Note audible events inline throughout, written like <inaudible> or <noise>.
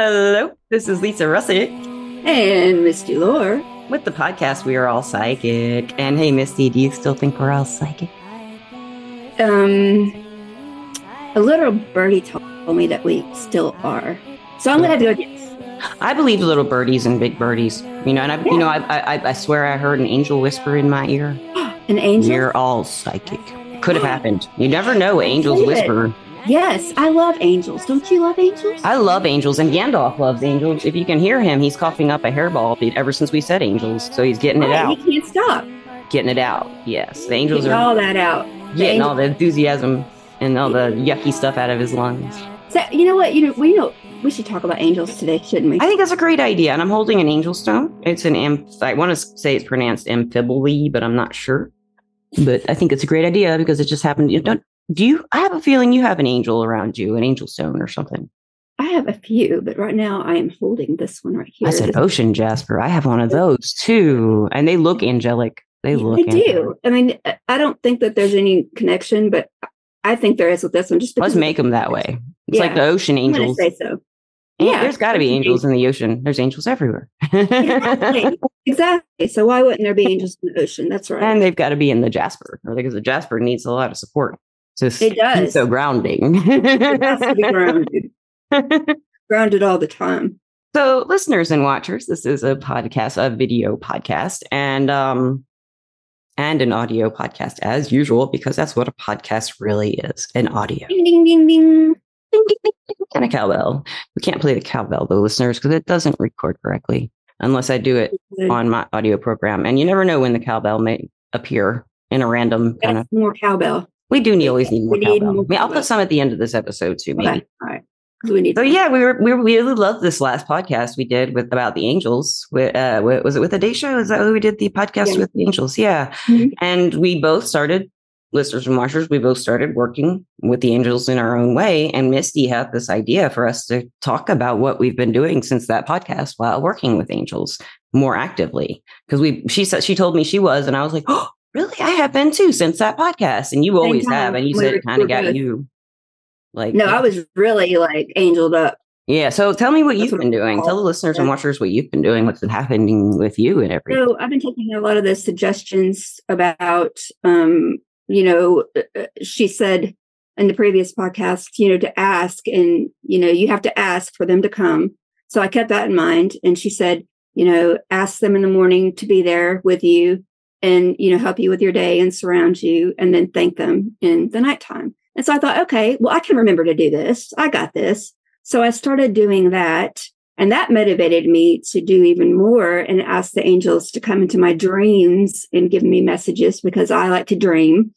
Hello, this is Lisa Rusczyk And Misty Lore. with the podcast We Are All Psychic. And hey, Misty, do you still think we're all psychic? Um, a little birdie told me that we still are. So I'm gonna have to go yes. I believe little birdies and big birdies. You know, and I, you know, I, I, I swear I heard an angel whisper in my ear. <gasps> An angel. We're all psychic. Could have happened. You never know angels whisper. it. Yes, I love angels. Don't you love angels? I love angels, and Gandalf loves angels. If you can hear him, he's coughing up a hairball ever since we said angels. So he's getting it Right, out. He can't stop. Getting it out. Yes, the angels Getting are all that out. The getting angel- all the enthusiasm and all the yucky stuff out of his lungs. So, you know what? You know we know we should talk about angels today, shouldn't we? I think that's a great idea, and I'm holding an angel stone. It's an amph. I want to say it's pronounced amphibole, but I'm not sure. But I think it's a great idea because it just happened. You don't. Do you? I have a feeling you have an angel around you, an angel stone or something. I have a few, but right now I am holding this one right here. I said ocean jasper. I have one of those too, and they look angelic. They Yeah, look. They angelic. do. I mean, I- don't think that there's any connection, but I think there is with this one. Just Let's make them that way. It's like the ocean angels. say so. And yeah, there's got to be angels in the ocean. There's angels everywhere. Exactly. <laughs> exactly. So why wouldn't there be angels in the ocean? That's right. and they've got to be in the jasper, or because the jasper needs a lot of support. So It does. so grounding. it has to be grounded. <laughs> grounded all the time. so, listeners and watchers, this is a podcast, a video podcast, and um, and an audio podcast as usual, because that's what a podcast really is an audio. Ding ding ding ding. Ding, ding, ding, ding, and a cowbell. We can't play the cowbell though, listeners, because it doesn't record correctly unless I do it on my audio program. And you never know when the cowbell may appear in a random kind of. More cowbell. We do need, always need more We need cowbell. more I mean, I'll put some at the end of this episode too, maybe. Okay. All right. We need So yeah, we were we really loved this last podcast we did with about the angels. With uh, was it with the day show? Is that who we did the podcast Yeah. with the angels? Yeah, Mhm. and we both started listeners and watchers. We both started working with the angels in our own way. And Misty had this idea for us to talk about what we've been doing since that podcast while working with angels more actively. Because we she said she told me she was, and I was like, <gasps> oh. Really, I have been too since that podcast, and you always have, and you said it kind of got both. you like No, I was really like angeled up. yeah. So tell me what That's you've what been doing. Tell the listeners and watchers what you've been doing, what's been happening with you and everything. So I've been taking a lot of the suggestions about, um, you know, uh, uh, she said in the previous podcast, you know, to ask and, you know, you have to ask for them to come. So I kept that in mind. And she said, you know, ask them in the morning to be there with you and, you know, help you with your day and surround you and then thank them in the nighttime. And so I thought, okay, well, I can remember to do this. I got this. So I started doing that. And that motivated me to do even more and ask the angels to come into my dreams and give me messages because I like to dream.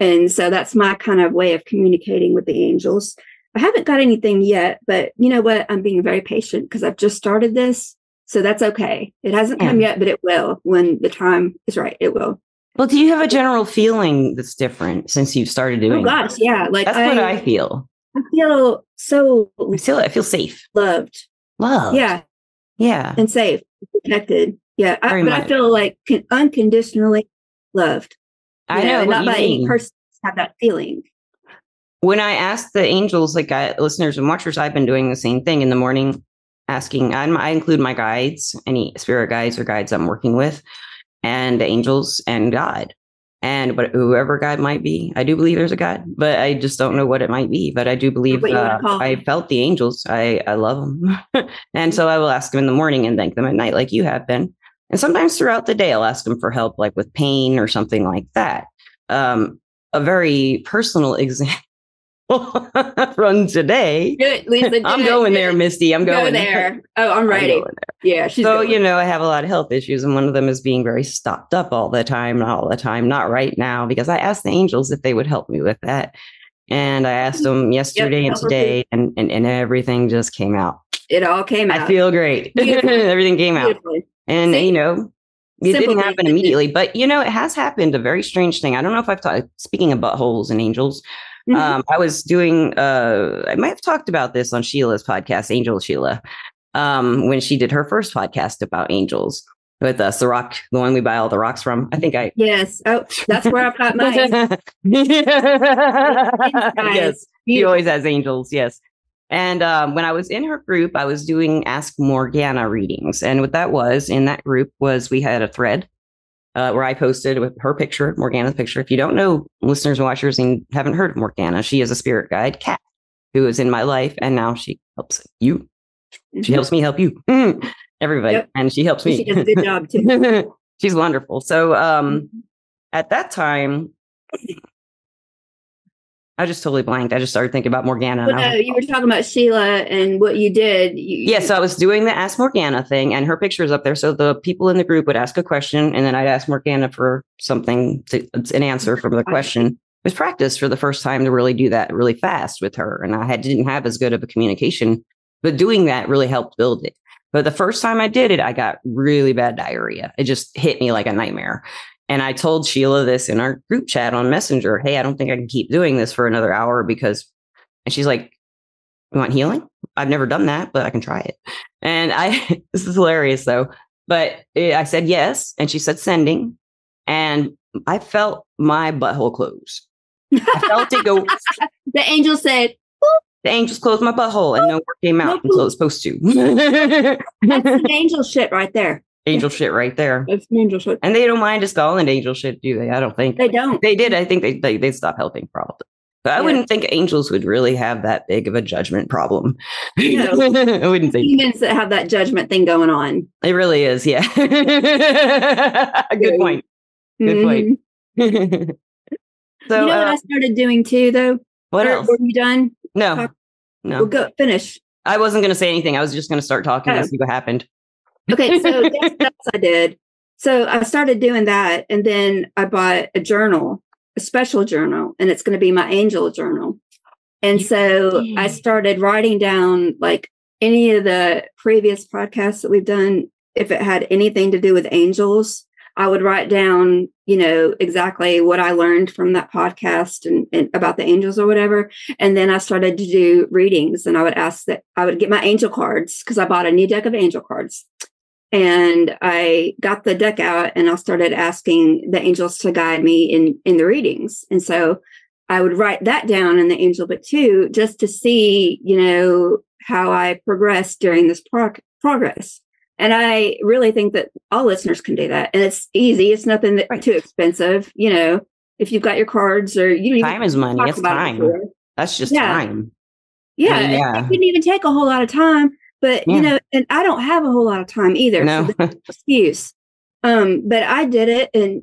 And so that's my kind of way of communicating with the angels. I haven't got anything yet, but you know what? I'm being very patient because I've just started this. So that's okay. It hasn't come yet, but it will when the time is right. It will. Well, do you have a general feeling that's different since you've started oh, doing? Oh gosh, yeah. Like That's what I feel. I feel so I feel I feel safe, loved. love. Yeah. yeah. and safe, protected. Yeah, I, but much. I feel like unconditionally loved. I you know not by any person have that feeling. when I ask the angels, like I, listeners and watchers, I've been doing the same thing in the morning, asking. I'm, I include my guides, any spirit guides or guides I'm working with, and the angels and God, and but whoever God might be. I do believe there's a God, but I just don't know what it might be. But I do believe What you wanna uh, I felt the angels. I I love them, <laughs> and so I will ask them in the morning and thank them at night, like you have been. And sometimes throughout the day, I'll ask them for help, like with pain or something like that. Um, a very personal <laughs> example <laughs> from today. Lisa. I'm it, going there, it. Misty. I'm Go going there. Oh, I'm I'm ready. going there. Yeah, she's So, going. you know, I have a lot of health issues, and one of them is being very stopped up all the time, not all the time, not right now, because I asked the angels if they would help me with that. And I asked mm-hmm. them yesterday and today, and, and, and everything just came out. it all came out. I feel great. <laughs> Everything came out. And, See? you know, it Simple didn't happen immediately, but, you know, it has happened. A very strange thing. I don't know if I've talked, speaking of buttholes and angels, Mhm. um, I was doing, uh, I might have talked about this on Sheila's podcast, Angel Sheila, um, when she did her first podcast about angels with us, the rock, the one we buy all the rocks from. I think I. yes. Oh, that's where I've got mine. <laughs> yes, he always has angels. Yes. And um, when I was in her group, I was doing Ask Morgana readings. And what that was in that group was we had a thread uh, where I posted with her picture, Morgana's picture. If you don't know, listeners and watchers and haven't heard of Morgana, she is a spirit guide cat who is in my life. And now she helps you. She Mhm. helps me help you. Everybody. Yep. And she helps me. She does a good job <laughs> too. She's wonderful. So um, at that time, I just totally blanked. I just started thinking about Morgana. Well, and I no, was- you were talking about Sheila and what you did. You, yeah, so I was doing the Ask Morgana thing, and her picture is up there. So the people in the group would ask a question, and then I'd ask Morgana for something, to, an answer from the question. It was practice for the first time to really do that really fast with her, and I had didn't have as good of a communication, but doing that really helped build it. But the first time I did it, I got really bad diarrhea. It just hit me like a nightmare. And I told Sheila this in our group chat on Messenger. Hey, I don't think I can keep doing this for another hour because, and she's like, You want healing? I've never done that, but I can try it. And I, <laughs> this is hilarious though. But I said yes. And she said sending. And I felt my butthole close. I felt it go, <laughs> the angel said, the angels closed my butthole and no more came out until it was supposed to. <laughs> "That's an angel shit right there." Angel shit right there. That's an angel shit. And they don't mind us calling angel shit, do they? I don't think. They don't. they did. I think they they they stopped helping probably. But I Yeah. wouldn't think angels would really have that big of a judgment problem. <laughs> No. I wouldn't think Humans that have that judgment thing going on. it really is. Yeah. <laughs> Good point. Good point. Mhm. <laughs> so you know what uh, I started doing too, though. what Or- else? Were you done? No, talk- no. Well, go finish. I wasn't going to say anything. I was just going to start talking Oh. and see what happened. Okay, so <laughs> else I did? So I started doing that, and then I bought a journal, a special journal, and it's going to be my angel journal. And You so did. I started writing down like any of the previous podcasts that we've done. If it had anything to do with angels, I would write down, you know, exactly what I learned from that podcast and, and about the angels or whatever. And then I started to do readings, and I would ask that I would get my angel cards because I bought a new deck of angel cards and I got the deck out and I started asking the angels to guide me in in the readings. And so I would write that down in the angel book too, just to see, you know, how I progressed during this prog- progress. And I really think that all listeners can do that, and it's easy. It's nothing that too expensive, you know. If you've got your cards, or you don't even Time is money. It's about it time. That's just Yeah. time. Yeah, mean, it- yeah. it didn't even take a whole lot of time, but Yeah. you know, and I don't have a whole lot of time either. No. an <laughs> excuse. Um, but I did it, and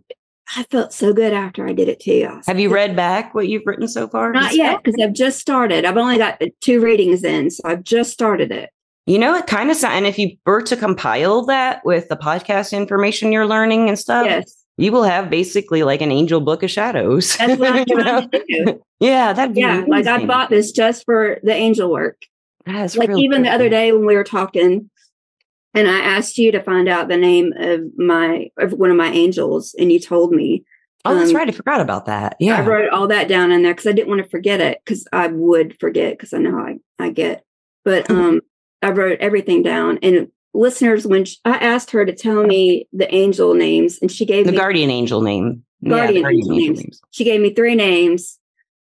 I felt so good after I did it too. Have you read back what you've written so far? Not yet, because I've just started. I've only got two readings in, so I've just started it. You know, it kind of sounds, and if you were to compile that with the podcast information you're learning and stuff, yes, you will have basically like an angel book of shadows. that's what I'm <laughs> trying know? to do. Yeah, that'd be Yeah, like I bought this just for the angel work. That's like really even the other day when we were talking and i asked you to find out the name of my of one of my angels and you told me Oh, that's um, right. I forgot about that. Yeah, I wrote all that down in there because i didn't want to forget it because i would forget because i know I, I get but Mhm. um i wrote everything down and listeners when sh i asked her to tell me the angel names and she gave The me guardian angel name. Yeah, the Guardian angel names. she gave me three names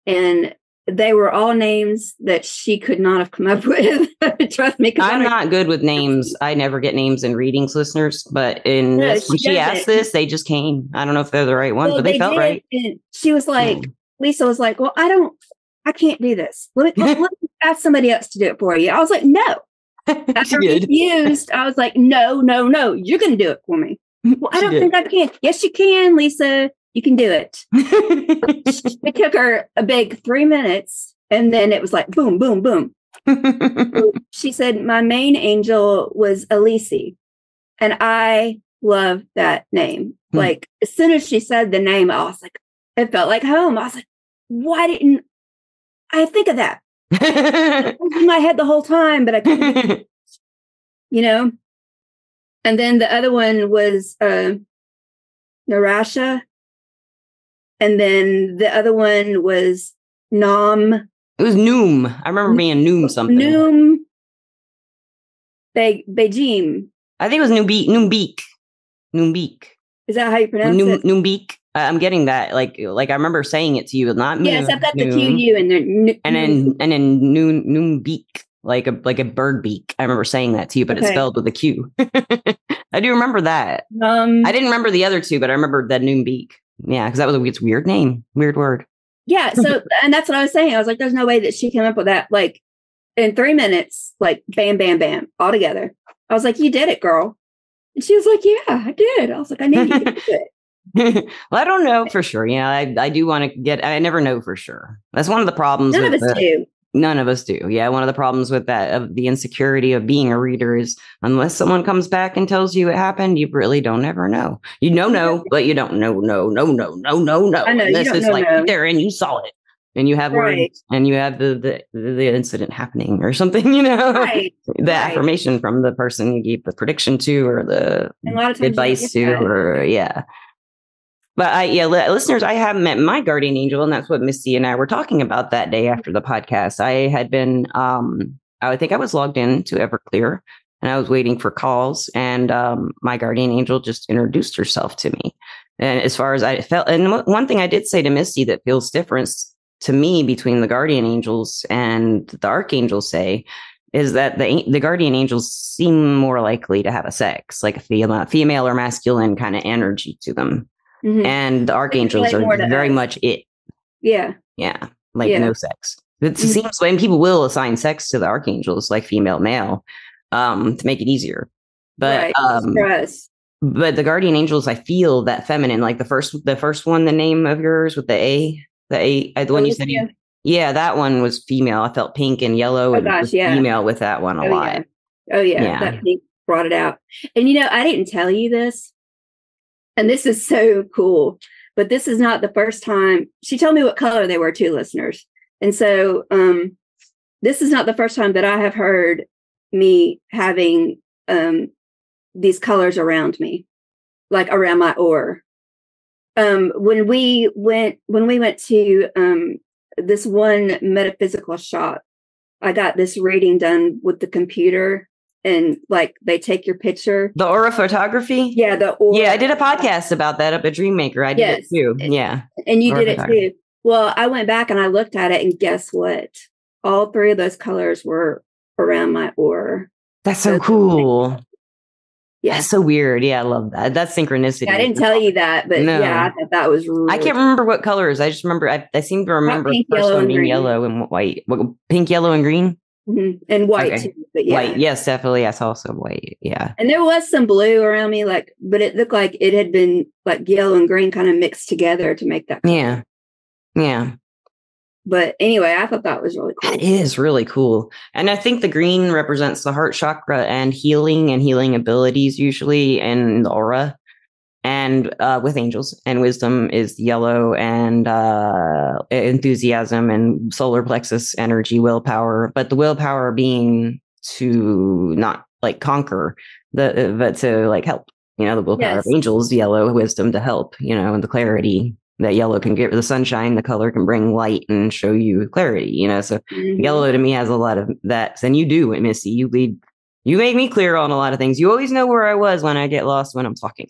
and they were all names that she could not have come up <laughs> with trust me, I'm not good with names. I never get names in readings, listeners. But in No, this, when she she asked this, they just came. I don't know if they're the right ones, Well, but they, felt did, right. And she was like, Mm. Lisa was like, Well, I don't, I can't do this. Let me, let, <laughs> let me ask somebody else to do it for you. I was like, No. <laughs> After refused, I was like, No, no, no, you're going to do it for me. Well, I don't think I can. Yes, you can, Lisa. You can do it. <laughs> It took her a big three minutes. And then it was like, boom, boom, boom. <laughs> She said, My main angel was Elise. And I love that name. Hmm. Like, as soon as she said the name, I was like, it felt like home. I was like, why didn't I think of that? <laughs> In my head the whole time, but I couldn't, you know? And then the other one was uh, Narasha. And then the other one was Nam, it was Noom. I remember being Noom something. Noom, Be- Beijing. I think it was Noombeek. Noombeek. Noombeek. Is that how you pronounce Noom, it? Noombeek. I'm getting that. Like, like I remember saying it to you, not moon, yes, I've got the noon, Q U and then and then and then noon beak, like a like a bird beak. I remember saying that to you, but it's spelled with a Q. <laughs> I do remember that. um I didn't remember the other two, but I remember that noon beak. Yeah, because that was a it's weird name, weird word. yeah. So <laughs> and that's what I was saying. I was like, there's no way that she came up with that like in three minutes, like bam, bam, bam, all together. I was like, you did it, girl. And she was like, yeah, I did. I was like, I knew you could do it. <laughs> well, I don't know for sure. Yeah, I, I do want to get. I never know for sure. That's one of the problems. None of us the- do. None of us do. Yeah, one of the problems with that of the insecurity of being a reader is unless someone comes back and tells you it happened, you really don't ever know. You know, no, <laughs> but you don't know, no, no, no, no, no, no. I know, don't it's know, like no. there and you saw it, and you have Right. words, and you have the the the incident happening or something. <laughs> You know, Right. the right. affirmation from the person you gave the prediction to or the a lot of times advice to that. or yeah but i yeah li- listeners i have met my guardian angel and that's what misty and i were talking about that day after the podcast. I had been um i think i was logged in to everclear and i was waiting for calls and um my guardian angel just introduced herself to me. And as far as i felt and one- one thing i did say to misty that feels different to me between the guardian angels and the archangels say is that the the guardian angels seem more likely to have a sex, like a female, female or masculine kind of energy to them, Mhm. and the archangels more are very us. much it. Yeah. Yeah, like Yeah. no sex. It Mhm. seems when people will assign sex to the archangels, like female, male, um, to make it easier. But right. um, but the guardian angels, I feel that feminine, like the first the first one, the name of yours with the A, the A, uh, the one you said Alicia? yeah, that one was female. I felt pink and yellow Oh, and gosh, yeah. female with that one a Oh, lot. yeah. Oh yeah, Yeah. that pink brought it out. And you know, I didn't tell you this, and this is so cool. But this is not the first time she told me what color they were too, listeners. And so, um, this is not the first time that I have heard me having um these colors around me, like around my aura. Um, when we went when we went to um this one metaphysical shop I got this reading done with the computer and like they take your picture. The aura photography? Yeah, the aura, Yeah, I did a podcast about that up at Dreammaker. I did Yes. it too. Yeah. and you aura did it too. Well, I went back and I looked at it and guess what? All three of those colors were around my aura. That's so That's cool. Yeah. That's so weird. Yeah, I love that. That's synchronicity. Yeah, I didn't tell you that, but No. yeah, I thought that was really I can't remember what colors. I just remember. I, I seem to remember pink, first yellow, one and being green. yellow and white. What, pink, yellow, and green. Mhm. and white Okay. too. But yeah. White. Yes, definitely. I saw some white. Yeah. And there was some blue around me, like, but it looked like it had been like yellow and green kind of mixed together to make that. Yeah. Yeah. But anyway, I thought that was really cool. That is really cool. And I think the green represents the heart chakra and healing and healing abilities, usually in the aura. And uh, with angels and wisdom is yellow and uh, enthusiasm and solar plexus energy, willpower. But the willpower being to not like conquer the, but to like help. You know, the willpower Yes. of angels, yellow wisdom to help. You know, and the clarity that yellow can give the sunshine. The color can bring light and show you clarity. You know, so Mhm. Yellow to me has a lot of that. And you do, Missy. You lead. You make me clear on a lot of things. You always know where I was when I get lost when I'm talking.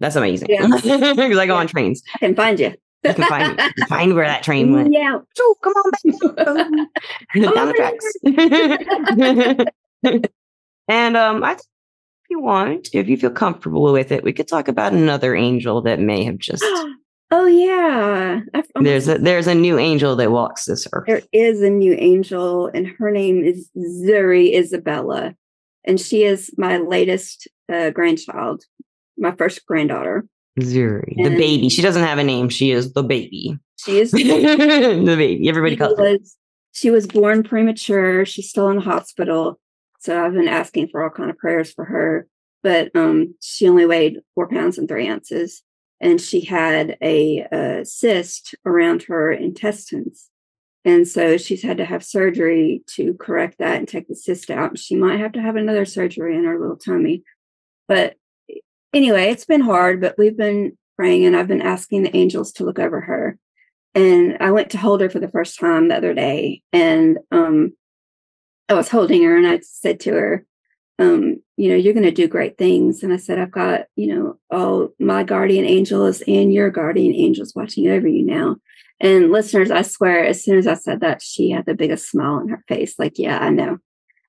That's amazing. Yeah. <laughs> Because I go Yeah. on trains. I can find you. You can find you can find where that train went. Yeah. So come on back <laughs> <laughs> down the tracks. and um, I, if you want, if you feel comfortable with it, we could talk about another angel that may have just. <gasps> oh yeah. I- I'm- There's a there's a new angel that walks this earth. there is a new angel, and her name is Zuri Isabella, and she is my latest uh, grandchild, my first granddaughter. Zuri, the baby. She doesn't have a name. She is the baby. She is the baby. <laughs> Everybody she calls her. she was born premature. She's still in the hospital, so I've been asking for all kind of prayers for her. But um, she only weighed four pounds and three ounces, and she had a, uh cyst around her intestines, and so she's had to have surgery to correct that and take the cyst out. She might have to have another surgery in her little tummy, but anyway, it's been hard. But we've been praying, and I've been asking the angels to look over her and I went to hold her for the first time the other day, and um, I was holding her, and I said to her, um, you know, you're going to do great things. And I said, I've got, you know, all my guardian angels and your guardian angels watching over you now. And listeners, I swear, as soon as I said that, she had the biggest smile on her face. Like, yeah, I know.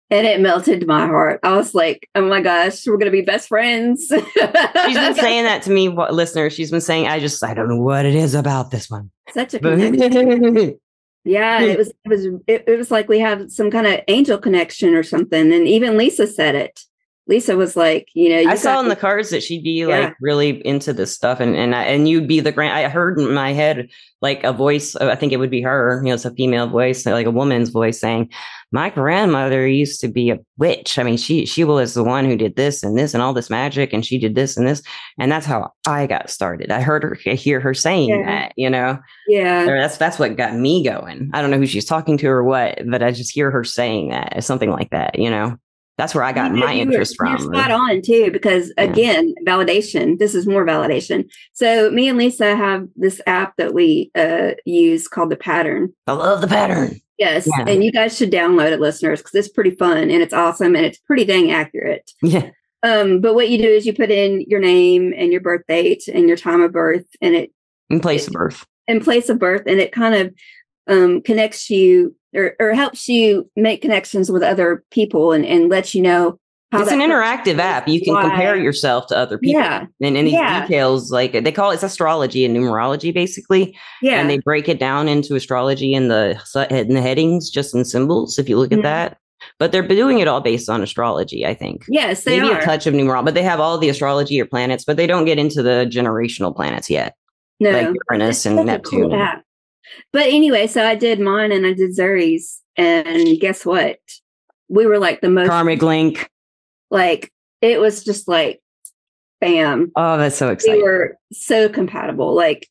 And it melted my heart. I was like, oh my gosh, we're going to be best friends. <laughs> She's been saying that to me, what, listeners. She's been saying, I just, I don't know what it is about this one. Such a connection. <laughs> yeah, it was, it was, it, it was like we have some kind of angel connection or something. And even Lisa said it. Lisa was like, you know, you I saw in the cards that she'd be yeah. like really into this stuff, and and I, and you'd be the grand. I heard in my head like a voice. Uh, I think it would be her. You know, it's a female voice, like a woman's voice saying, "My grandmother used to be a witch. I mean, she she was the one who did this and this and all this magic, and she did this and this, and that's how I got started. I heard her, I hear her saying yeah. that. You know, yeah, or that's that's what got me going. I don't know who she's talking to or what, but I just hear her saying that, something like that. You know that's where I got my interest were, from. You're spot on too, because again, yeah. validation. This is more validation. So me and Lisa have this app that we uh, use called the Pattern. I love the Pattern. Yes, yeah. and you guys should download it, listeners, because it's pretty fun and it's awesome and it's pretty dang accurate. Yeah. Um, but what you do is you put in your name and your birth date and your time of birth, and it in place it, of birth. In place of birth, and it kind of um, connects you or, or helps you make connections with other people and, and lets you know it's an interactive app. You can why. compare yourself to other people. Yeah. And any yeah. details, like they call it it's astrology and numerology, basically. Yeah. And they break it down into astrology and the in the headings, just in symbols. If you look mm-hmm. at that, but they're doing it all based on astrology. I think. Yes, they maybe are. a touch of numerology, but they have all the astrology or planets, but they don't get into the generational planets yet. No, like Uranus and Neptune. Cool but anyway, so I did mine and I did Zuri's, and guess what? We were like the most karmic link. Like it was just like, bam! Oh, that's so exciting. We were so compatible. Like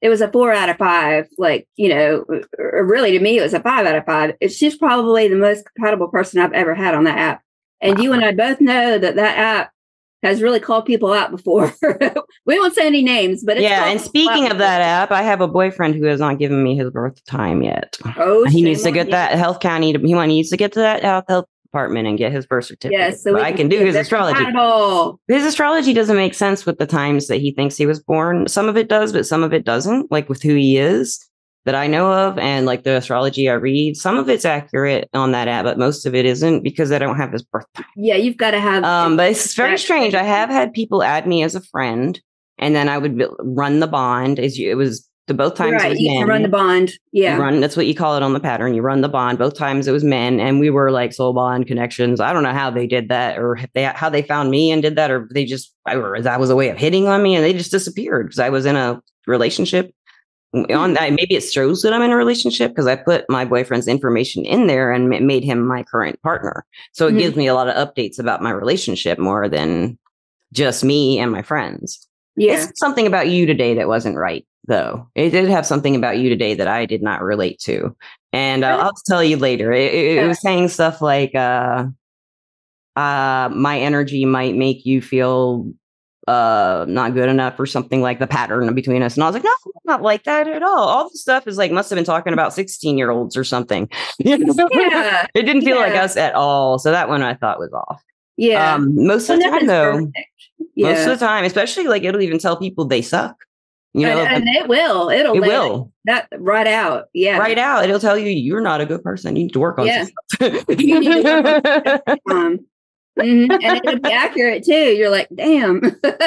it was a four out of five. Like you know, uh, really to me, it was a five out of five. She's probably the most compatible person I've ever had on that app. And wow. you and I both know that that app has really called people out before. <laughs> we won't say any names, but yeah. And speaking of that app, I have a boyfriend who has not given me his birth time yet. Oh, he needs to get that health county. He needs to get to that health health department and get his birth certificate. Yes, so I can do his astrology. Compatible. His astrology doesn't make sense with the times that he thinks he was born. Some of it does, but some of it doesn't. Like with who he is that I know of and like the astrology I read, some of it's accurate on that app, but most of it isn't because I don't have his birthday. Yeah, you've got to have. Um, but it's very strange. I have had people add me as a friend, and then I would run the bond. As you, it was the both times right. you men. run the bond. Yeah, you run. That's what you call it on the pattern. You run the bond. Both times it was men, and we were like soul bond connections. I don't know how they did that, or they how they found me and did that, or they just I, or that was a way of hitting on me, and they just disappeared because I was in a relationship on that maybe it shows that i'm in a relationship because i put my boyfriend's information in there and made him my current partner. So it mm-hmm. gives me a lot of updates about my relationship more than just me and my friends. Yeah. it's something about you today that wasn't right though. It did have something about you today that i did not relate to. And uh, i'll tell you later it, it, it was saying stuff like uh uh my energy might make you feel uh not good enough or something like the pattern between us. And i was like no not like that at all. All the stuff is like must have been talking about 16 year olds or something <laughs> yeah. it didn't feel yeah. like us at all. So that one i thought was off. Yeah. Um, most of the time though yeah. most of the time especially like it'll even tell people they suck you know? and, and it will. It'll it will. that right out. Yeah. Right out. It'll tell you you're not a good person. You need to work on yeah. <laughs> um. Mm-hmm. and it'll be accurate too. You're like, damn.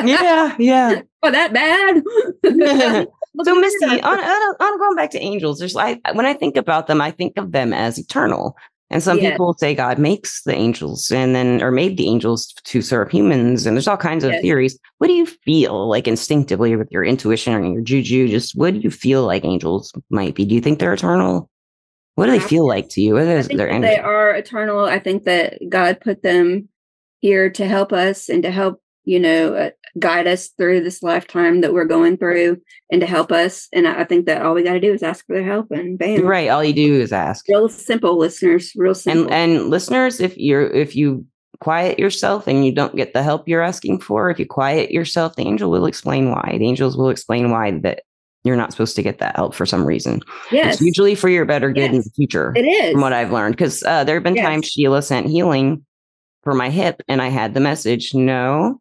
yeah, yeah. <laughs> oh, that bad. <laughs> so, Misty, on, on, on, going back to angels, there's like when I think about them, I think of them as eternal. And some yes. people say God makes the angels and then, or made the angels to serve humans. And there's all kinds of yes. theories. What do you feel like instinctively with your intuition or your juju? Just what do you feel like angels might be? Do you think they're eternal? What do they feel like to you? What is their energy? They are eternal. I think that God put them here to help us and to help you know uh, guide us through this lifetime that we're going through and to help us and i think that all we got to do is ask for their help and bam right all you do is ask real simple listeners real simple and, and listeners if you're if you quiet yourself and you don't get the help you're asking for if you quiet yourself the angel will explain why the angels will explain why that you're not supposed to get that help for some reason. Yes. It's usually for your better good yes. in the future. It is. From what I've learned. Because uh, there have been yes. times Sheila sent healing for my hip and I had the message, no,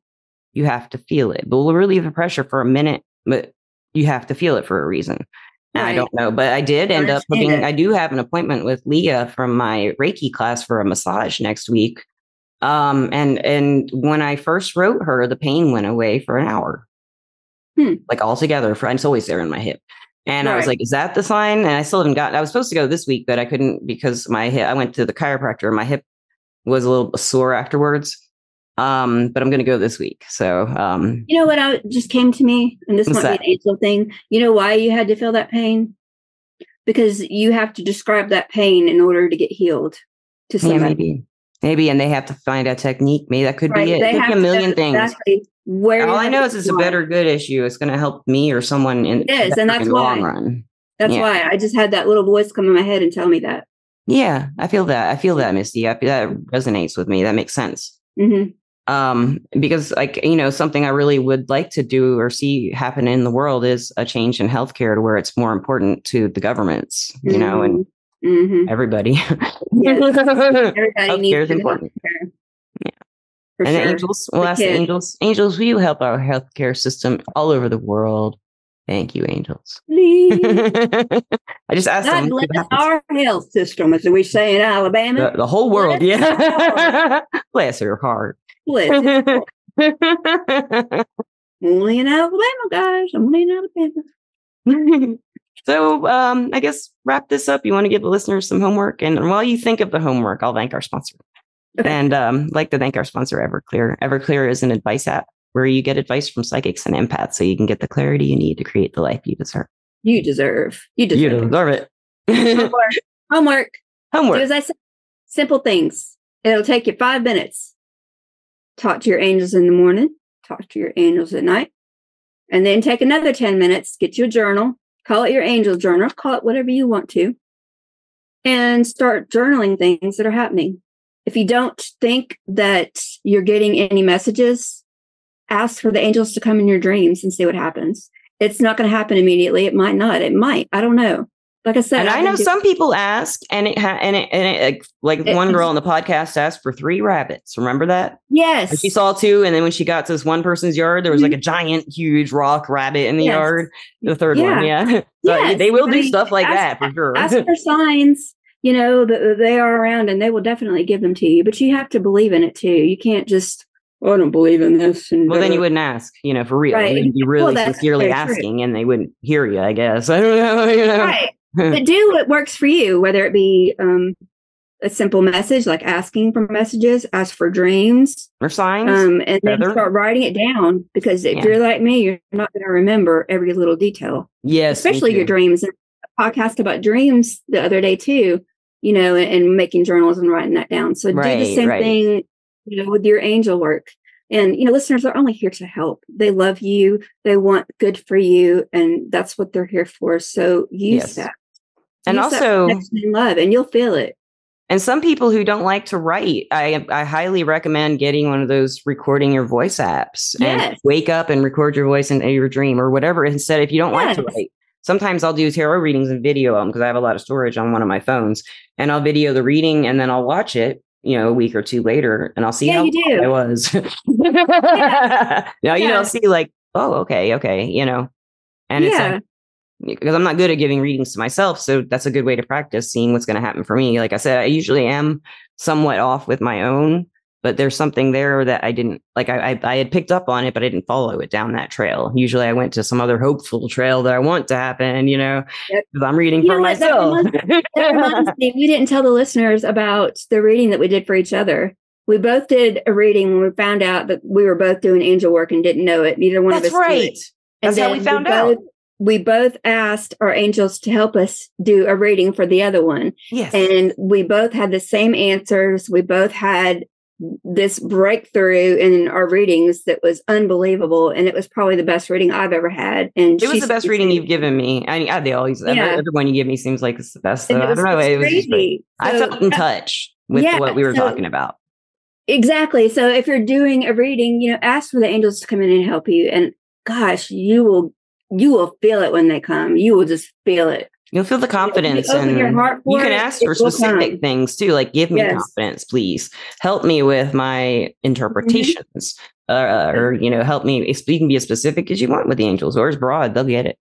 you have to feel it. But we'll relieve the pressure for a minute, but you have to feel it for a reason. And I don't know, but I did end up understand booking. it. I do have an appointment with Leah from my Reiki class for a massage next week. Um, and and when I first wrote her, the pain went away for an hour, Hmm. like altogether. For it's always there in my hip, and I was like, "Is that the sign?" And I still haven't gotten. I was supposed to go this week, but I couldn't because my hip. I went to the chiropractor. My hip was a little sore afterwards. Um, but I'm going to go this week. So, um, You know what? I just came to me, and this might that? be an angel thing. You know why you had to feel that pain? Because you have to describe that pain in order to get healed to yeah, maybe, maybe, and they have to find a technique. Maybe that could Right? be it. They could be a million things. Exactly where All I know is it's a better good issue. It's going to help me or someone in, It is, and that's in the long run. That's Yeah. why I just had that little voice come in my head and tell me that. Yeah, I feel that. I feel that, Misty. I feel that resonates with me. That makes sense. hmm Um, because like you know, something I really would like to do or see happen in the world is a change in healthcare to where it's more important to the governments, you know, and hmm everybody. Yes. <laughs> Everybody Healthcare needs important. healthcare. Yeah. For and sure. angels, we'll the angels, angels, will you help our healthcare system all over the world? Thank you, angels. <laughs> Please. I just asked God bless our health system, as we say in Alabama. The, the whole world, Bless yeah. <laughs> Bless her heart. Bless it. Only in Alabama, guys. Only in Alabama. <laughs> so um, I guess wrap this up. You want to give the listeners some homework, and while you think of the homework, I'll thank our sponsor. Okay. And um, like to thank our sponsor, Everclear. Everclear is an advice app where you get advice from psychics and empaths, so you can get the clarity you need to create the life you deserve. You deserve. You You deserve. deserve it. Homework. Homework. Do <laughs> homework. as I said. Simple things. It'll take you five minutes. Talk to your angels in the morning. Talk to your angels at night. And then take another 10 minutes. Get you a journal. Call it your angel journal. Call it whatever you want to. And start journaling things that are happening. If you don't think that you're getting any messages, ask for the angels to come in your dreams and see what happens. It's not going to happen immediately. It might not. It might. I don't know. Like I said, And I've I know some people ask, and it ha- and it and it like, like It- one girl on the podcast asked for three rabbits. Remember that? Yes. And she saw two, and then when she got to this one person's yard, there was like mm-hmm. a giant, huge rock rabbit in the Yes. yard. The third one, yeah. <laughs> so Yes. they will I do mean, stuff like ask- that for sure. ask for <laughs> signs you know they are around and they will definitely give them to you but you have to believe in it too you can't just oh, i don't believe in this and well, then you wouldn't ask, you know, for real. Right. You'd be really that's sincerely true. asking, and they wouldn't hear you. I guess <laughs> I don't know. You know? right but <laughs> do what works for you whether it be um a simple message like asking for messages ask for dreams or signs. um and then Feather. start writing it down because if Yeah. you're like me you're not going to remember every little detail yes, especially your dreams. And a podcast about dreams the other day too, you know, and, and making journals and writing that down. So do the same right. thing, you know, with your angel work. And you know, listeners are only here to help. They love you. They want good for you, and that's what they're here for. So use Yes. that. And Use also, protection and love, and you'll feel it. And some people who don't like to write, I I highly recommend getting one of those recording your voice apps and wake up and record your voice in your dream or whatever. Instead, if you don't like to write, sometimes I'll do tarot readings and video them because I have a lot of storage on one of my phones, and I'll video the reading and then I'll watch it. You know, a week or two later, and I'll see Yeah, how you do. I was. <laughs> <laughs> now you know, Yeah. I'll see like, oh, okay, okay, you know, and it's like, because I'm not good at giving readings to myself. So that's a good way to practice seeing what's going to happen for me. Like I said, I usually am somewhat off with my own, but there's something there that I didn't like. I, I, I had picked up on it, but I didn't follow it down that trail. Usually I went to some other hopeful trail that I want to happen, you know, Yep. because I'm reading You for what? That myself. That reminds <laughs> me, we didn't tell the listeners about the reading that we did for each other. We both did a reading when we found out that we were both doing angel work and didn't know it. Neither one that's of us right. And That's how we found both, out. We both asked our angels to help us do a reading for the other one. Yes. And we both had the same answers. We both had this breakthrough in our readings that was unbelievable. And it was probably the best reading I've ever had. And it was the best reading you've given me. I, I they always every, Yeah. everyone you give me seems like it's the best. So I don't know. It was crazy. I felt in touch with Yeah, what we were so- talking about. Exactly. So if you're doing a reading, you know, ask for the angels to come in and help you. And gosh, you will you will feel it when they come. You will just feel it. You'll feel the confidence, and you can ask for specific things too. Like, give me Yes. confidence, please. Help me with my interpretations, uh, or you know, help me. You can be as specific as you want with the angels, or as broad. They'll get it.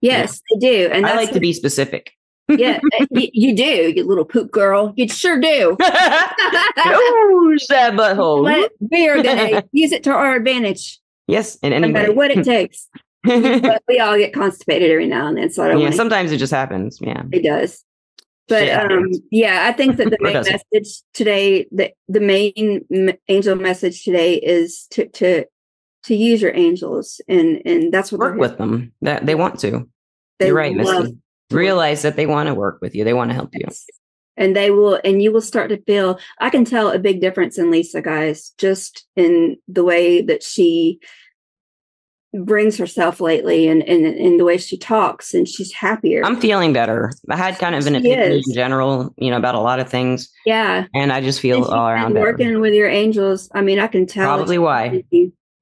Yes, they do. And I like to be specific. yeah, <laughs> you, you do, you little poop girl. You sure do. <laughs> Who's that <laughs> butthole? But we are going to use it to our advantage, Yes, in no any matter way. what it takes. <laughs> but we all get constipated every now and then, so I don't yeah, sometimes it just happens. Yeah. It does. But Shit um, yeah, I think that the <laughs> main message today, the the main angel message today is to to to use your angels, and and that's what Work with them. That they want to. they You're right, Misty. Realize that they want to work with you. They want to help you. And they will, and you will start to feel. I can tell a big difference in Lisa, guys, just in the way that she brings herself lately, and and in the way she talks, and she's happier. I'm feeling better. I had kind of an She opinion is. in general, you know, about a lot of things, yeah, and I just feel all around better. working with your angels. I mean, I can tell. Probably why.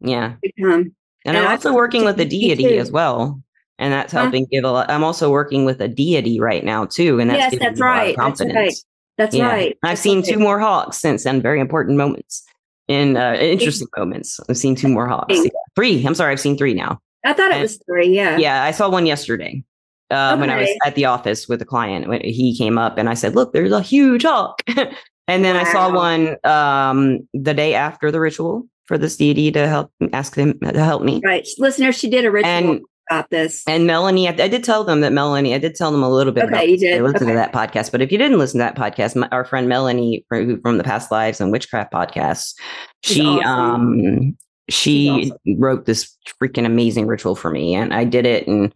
Yeah. become. And, And I'm I also working with a Vicky, deity too. as well. And that's Huh? helping give a lot. I'm also working with a deity right now too. And that's Yes, giving that's me a lot of right. That's confidence. right. That's Yeah. right. I've seen right. two more hawks since then, very important moments in uh, interesting moments. I've seen two more hawks. Yeah. Three. I'm sorry, I've seen three now. I thought it was three. Yeah. Yeah, I saw one yesterday uh, when I was at the office with a client. When he came up and I said, "Look, there's a huge hawk." <laughs> and then I saw one um, the day after the ritual for this deity to help ask them to help me. Right. Listeners, she did a ritual And about this. and Melanie, I, I did tell them that Melanie, I did tell them a little bit. Okay, about you did. I listened Okay. to that podcast, but if you didn't listen to that podcast, my, our friend Melanie fr- who- from the Past Lives and Witchcraft podcast, She's she awesome. um she She's wrote this freaking amazing ritual for me, and I did it, and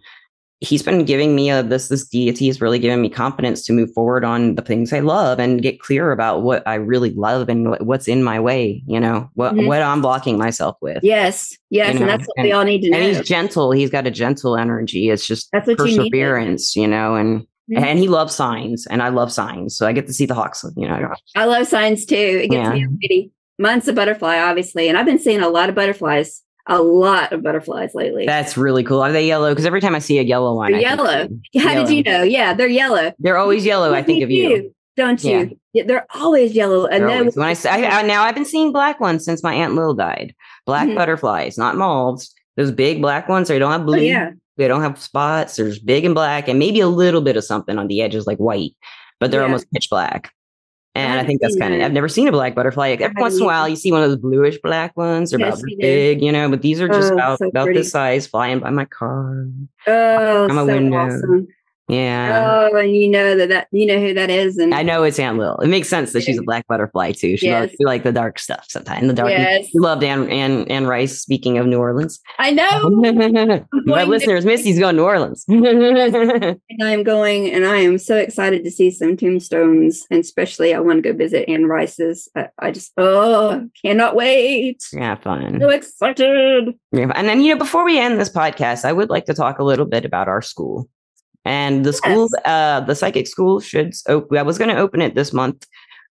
he's been giving me a this this deity has really given me confidence to move forward on the things I love and get clear about what I really love and what, what's in my way. You know what Mhm. what I'm blocking myself with. Yes. Yes. You and that's what we all need to know. And he's gentle. He's got a gentle energy. It's just That's what you perseverance, you, know, and Mhm. and he loves signs, and I love signs, so I get to see the hawks. You know, I love signs too. It gets Yeah. me giddy. Mine's a butterfly, obviously. And I've been seeing a lot of butterflies, a lot of butterflies lately. that's really cool. Are they yellow? Because every time I see a yellow one, They're yellow. How did you know? Yeah, they're yellow. They're always yellow. I think of you. do, Don't you? Yeah, they're always yellow. And then when I, I, I now I've been seeing black ones since my aunt Lil died. Black Mhm. butterflies, not moths. Those big black ones. They don't have blue. oh, yeah. They don't have spots. There's big and black, and maybe a little bit of something on the edges, like white, but they're Yeah. almost pitch black. And I think that's kind of, I've never seen a black butterfly. Every once in a while, you see one of those bluish black ones. They're Yes, about big, you know, but these are just Oh, about, so about this size flying by my car. Oh, I'm a so window. awesome. Yeah. Oh, and you know that, that you know who that is. And I know it's Aunt Lil. It makes sense that she's a black butterfly too. She loves Yes. she like the dark stuff sometimes. The dark. Yes. You loved Anne, Anne, Anne Rice. Speaking of New Orleans, I know. <laughs> my listeners, Misty's going to New Orleans. <laughs> And I'm going, and I am so excited to see some tombstones, and especially I want to go visit Anne Rice's. I, I just, oh, cannot wait! yeah, fun. So excited! Yeah, and then you know, before we end this podcast, I would like to talk a little bit about our school. And the school, uh, the psychic school should open. I was going to open it this month.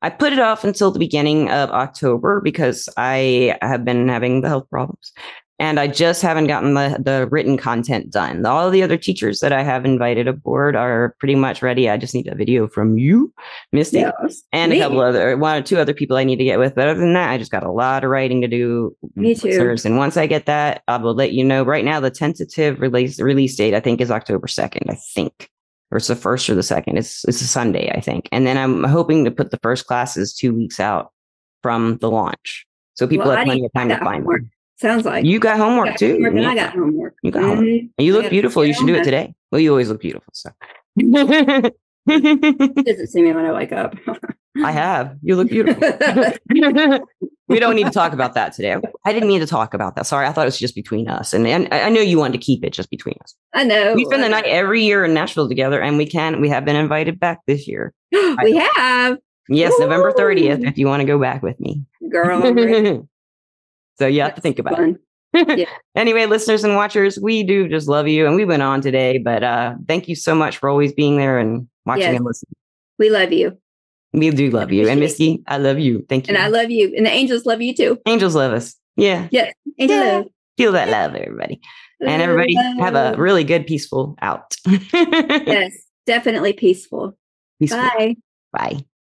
I put it off until the beginning of October because I have been having the health problems, and I just haven't gotten the the written content done. All the other teachers that I have invited aboard are pretty much ready. I just need a video from you, Misty, Yes, and me. a couple other one or two other people I need to get with. But other than that, I just got a lot of writing to do. Me too. And once I get that, I will let you know. Right now, the tentative release release date I think is October second. I think, or it's the first or the second. It's it's a Sunday, I think. And then I'm hoping to put the first classes two weeks out from the launch, so people Well, have plenty of time to find homework. them. Sounds like You got homework got too. homework Yeah. I got homework. You got homework. Mhm. And you look beautiful. You should do it today. Well, you always look beautiful. So. <laughs> Doesn't see me when I wake up. <laughs> I have. You look beautiful. <laughs> we don't need to talk about that today. I didn't mean to talk about that. Sorry, I thought it was just between us, and and I I know you wanted to keep it just between us. I know. we spend the night every year in Nashville together, and we can. We have been invited back this year. <gasps> we have, Yes, November thirtieth. If you want to go back with me, girl. So you have to think about it. Fun. <laughs> Anyway, listeners and watchers, we do just love you, and we went on today, but uh, thank you so much for always being there and watching Yes. and listening. We love you, We do love you, and Misty, I love you. Thank you. and I love you, and the angels love you too. Angels love us. Yeah, Yes, angel Yeah. love. feel that love, everybody. and everybody have a really good peaceful out <laughs> yes. definitely peaceful. Peaceful. Bye. Bye.